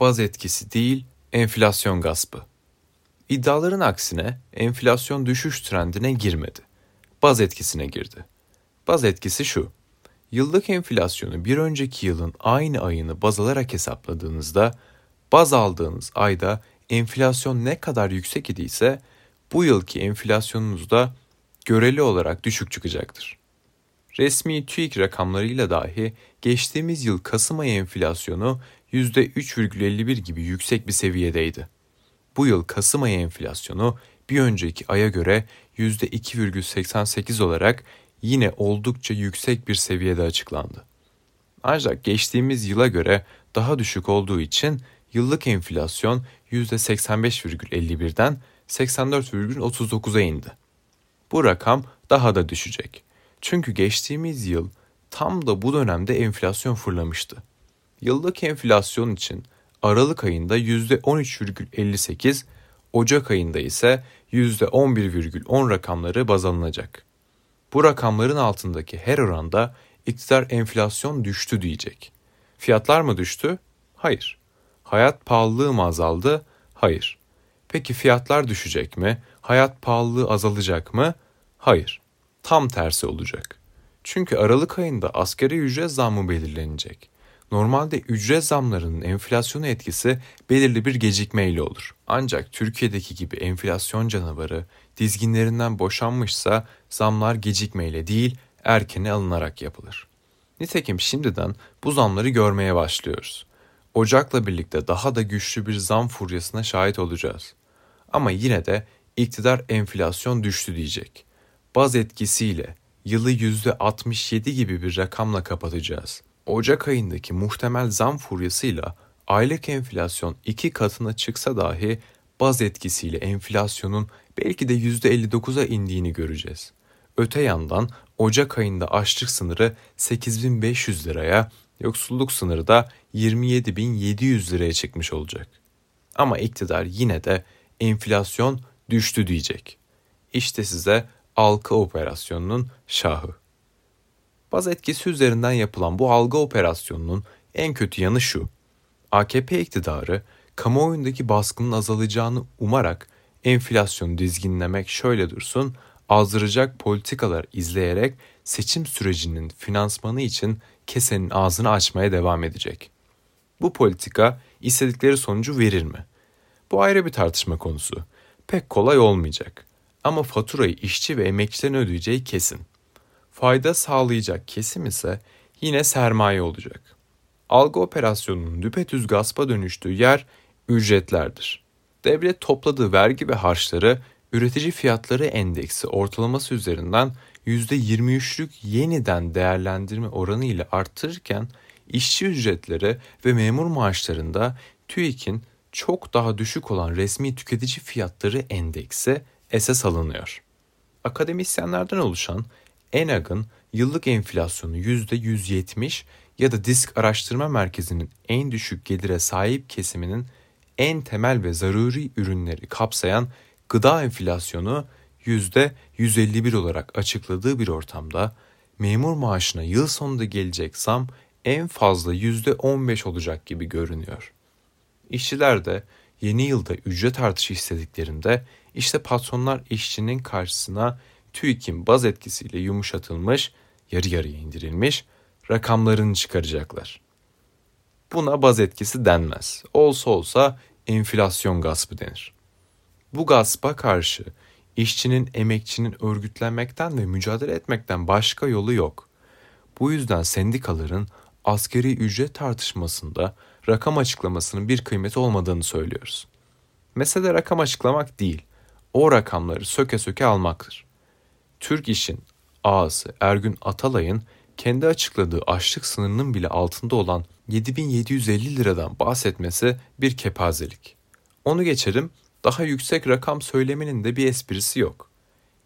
baz etkisi değil, enflasyon gaspı. İddiaların aksine enflasyon düşüş trendine girmedi. Baz etkisine girdi. Baz etkisi şu. Yıllık enflasyonu bir önceki yılın aynı ayını baz alarak hesapladığınızda baz aldığınız ayda enflasyon ne kadar yüksek idiyse bu yılki enflasyonunuz da göreli olarak düşük çıkacaktır. Resmi TÜİK rakamlarıyla dahi geçtiğimiz yıl Kasım ayı enflasyonu %3,51 gibi yüksek bir seviyedeydi. Bu yıl Kasım ayı enflasyonu bir önceki aya göre %2,88 olarak yine oldukça yüksek bir seviyede açıklandı. Ancak geçtiğimiz yıla göre daha düşük olduğu için yıllık enflasyon %85,51'den 84,39'a indi. Bu rakam daha da düşecek. Çünkü geçtiğimiz yıl tam da bu dönemde enflasyon fırlamıştı. Yıllık enflasyon için Aralık ayında %13,58, Ocak ayında ise %11,10 rakamları baz alınacak. Bu rakamların altındaki her oranda iktidar enflasyon düştü diyecek. Fiyatlar mı düştü? Hayır. Hayat pahalılığı mı azaldı? Hayır. Peki fiyatlar düşecek mi? Hayat pahalılığı azalacak mı? Hayır. Tam tersi olacak. Çünkü Aralık ayında asgari ücret zammı belirlenecek. Normalde ücret zamlarının enflasyona etkisi belirli bir gecikmeyle olur. Ancak Türkiye'deki gibi enflasyon canavarı dizginlerinden boşanmışsa zamlar gecikmeyle değil erkene alınarak yapılır. Nitekim şimdiden bu zamları görmeye başlıyoruz. Ocak'la birlikte daha da güçlü bir zam furyasına şahit olacağız. Ama yine de iktidar enflasyon düştü diyecek. Baz etkisiyle yılı %67 gibi bir rakamla kapatacağız. Ocak ayındaki muhtemel zam furyasıyla aylık enflasyon iki katına çıksa dahi baz etkisiyle enflasyonun belki de %59'a indiğini göreceğiz. Öte yandan Ocak ayında açlık sınırı 8500 liraya, yoksulluk sınırı da 27700 liraya çıkmış olacak. Ama iktidar yine de enflasyon düştü diyecek. İşte size algı operasyonunun şahı. Baz etkisi üzerinden yapılan bu algı operasyonunun en kötü yanı şu. AKP iktidarı kamuoyundaki baskının azalacağını umarak enflasyonu dizginlemek şöyle dursun, azdıracak politikalar izleyerek seçim sürecinin finansmanı için kesenin ağzını açmaya devam edecek. Bu politika istedikleri sonucu verir mi? Bu ayrı bir tartışma konusu. Pek kolay olmayacak. Ama faturayı işçi ve emekçilerin ödeyeceği kesin. Fayda sağlayacak kesim ise yine sermaye olacak. Algı operasyonunun düpedüz gaspa dönüştüğü yer ücretlerdir. Devlet topladığı vergi ve harçları üretici fiyatları endeksi ortalaması üzerinden %23'lük yeniden değerlendirme oranı ile arttırırken işçi ücretleri ve memur maaşlarında TÜİK'in çok daha düşük olan resmi tüketici fiyatları endeksi esas alınıyor. Akademisyenlerden oluşan ENAG'ın yıllık enflasyonu %170 ya da Disk Araştırma Merkezi'nin en düşük gelire sahip kesiminin en temel ve zaruri ürünleri kapsayan gıda enflasyonu %151 olarak açıkladığı bir ortamda memur maaşına yıl sonunda gelecek zam en fazla %15 olacak gibi görünüyor. İşçiler de yeni yılda ücret artışı istediklerinde işte patronlar işçinin karşısına TÜİK'in baz etkisiyle yumuşatılmış, yarı yarıya indirilmiş rakamlarını çıkaracaklar. Buna baz etkisi denmez. Olsa olsa enflasyon gaspı denir. Bu gaspa karşı işçinin, emekçinin örgütlenmekten ve mücadele etmekten başka yolu yok. Bu yüzden sendikaların askeri ücret tartışmasında rakam açıklamasının bir kıymeti olmadığını söylüyoruz. Mesele rakam açıklamak değil, o rakamları söke söke almaktır. Türk İş'in ağası Ergün Atalay'ın kendi açıkladığı açlık sınırının bile altında olan 7750 liradan bahsetmesi bir kepazelik. Onu geçerim, daha yüksek rakam söylemenin de bir esprisi yok.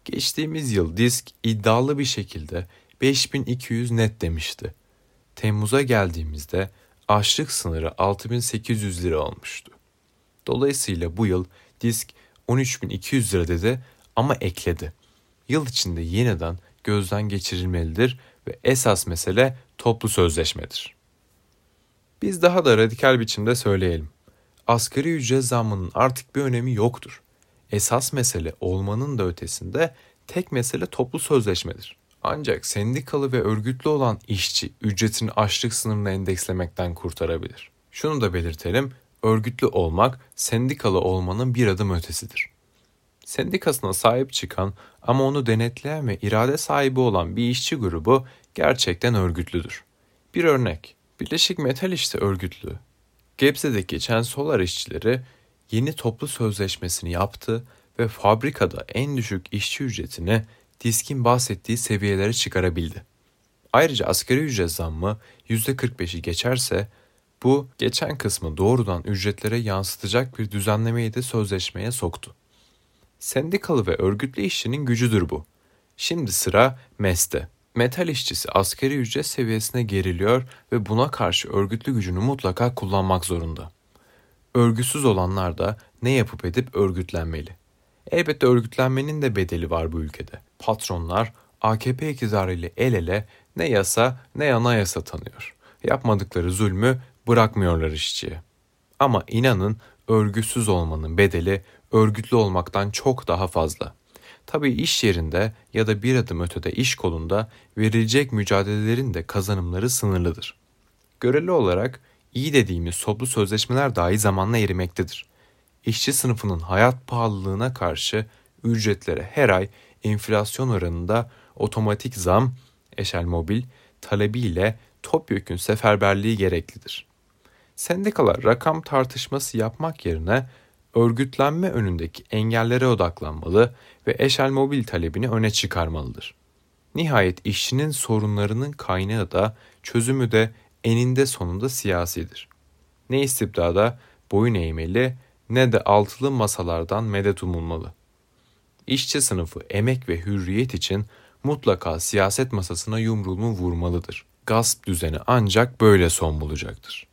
Geçtiğimiz yıl disk iddialı bir şekilde 5200 net demişti. Temmuz'a geldiğimizde açlık sınırı 6800 lira olmuştu. Dolayısıyla bu yıl disk 13200 lira dedi ama ekledi. Yıl içinde yeniden gözden geçirilmelidir ve esas mesele toplu sözleşmedir. Biz daha da radikal biçimde söyleyelim. asgari ücret zammının artık bir önemi yoktur. Esas mesele olmanın da ötesinde tek mesele toplu sözleşmedir. Ancak sendikalı ve örgütlü olan işçi ücretini açlık sınırına endekslemekten kurtarabilir. Şunu da belirtelim, örgütlü olmak sendikalı olmanın bir adım ötesidir. Sendikasına sahip çıkan ama onu denetleyen ve irade sahibi olan bir işçi grubu gerçekten örgütlüdür. Bir örnek, Birleşik Metal İşte örgütlü. Gebze'deki geçen solar işçileri yeni toplu sözleşmesini yaptı ve fabrikada en düşük işçi ücretini diskin bahsettiği seviyelere çıkarabildi. Ayrıca asgari ücret zammı %45'i geçerse bu geçen kısmı doğrudan ücretlere yansıtacak bir düzenlemeyi de sözleşmeye soktu. Sendikalı ve örgütlü işçinin gücüdür bu. Şimdi sıra MES'te. Metal işçisi asgari ücret seviyesine geriliyor ve buna karşı örgütlü gücünü mutlaka kullanmak zorunda. Örgüsüz olanlar da ne yapıp edip örgütlenmeli. Elbette örgütlenmenin de bedeli var bu ülkede. Patronlar AKP iktidarıyla el ele ne yasa ne anayasa tanıyor. Yapmadıkları zulmü bırakmıyorlar işçiye. Ama inanın örgüsüz olmanın bedeli örgütlü olmaktan çok daha fazla. Tabii iş yerinde ya da bir adım ötede iş kolunda verilecek mücadelelerin de kazanımları sınırlıdır. Göreli olarak iyi dediğimiz toplu sözleşmeler dahi zamanla erimektedir. İşçi sınıfının hayat pahalılığına karşı ücretlere her ay enflasyon oranında otomatik zam, eşel mobil, talebiyle topyekün seferberliği gereklidir. Sendikalar rakam tartışması yapmak yerine örgütlenme önündeki engellere odaklanmalı ve eşel mobil talebini öne çıkarmalıdır. Nihayet işçinin sorunlarının kaynağı da çözümü de eninde sonunda siyasidir. Ne istibdada boyun eğmeli ne de altılı masalardan medet umulmalı. İşçi sınıfı emek ve hürriyet için mutlaka siyaset masasına yumruğunu vurmalıdır. Gasp düzeni ancak böyle son bulacaktır.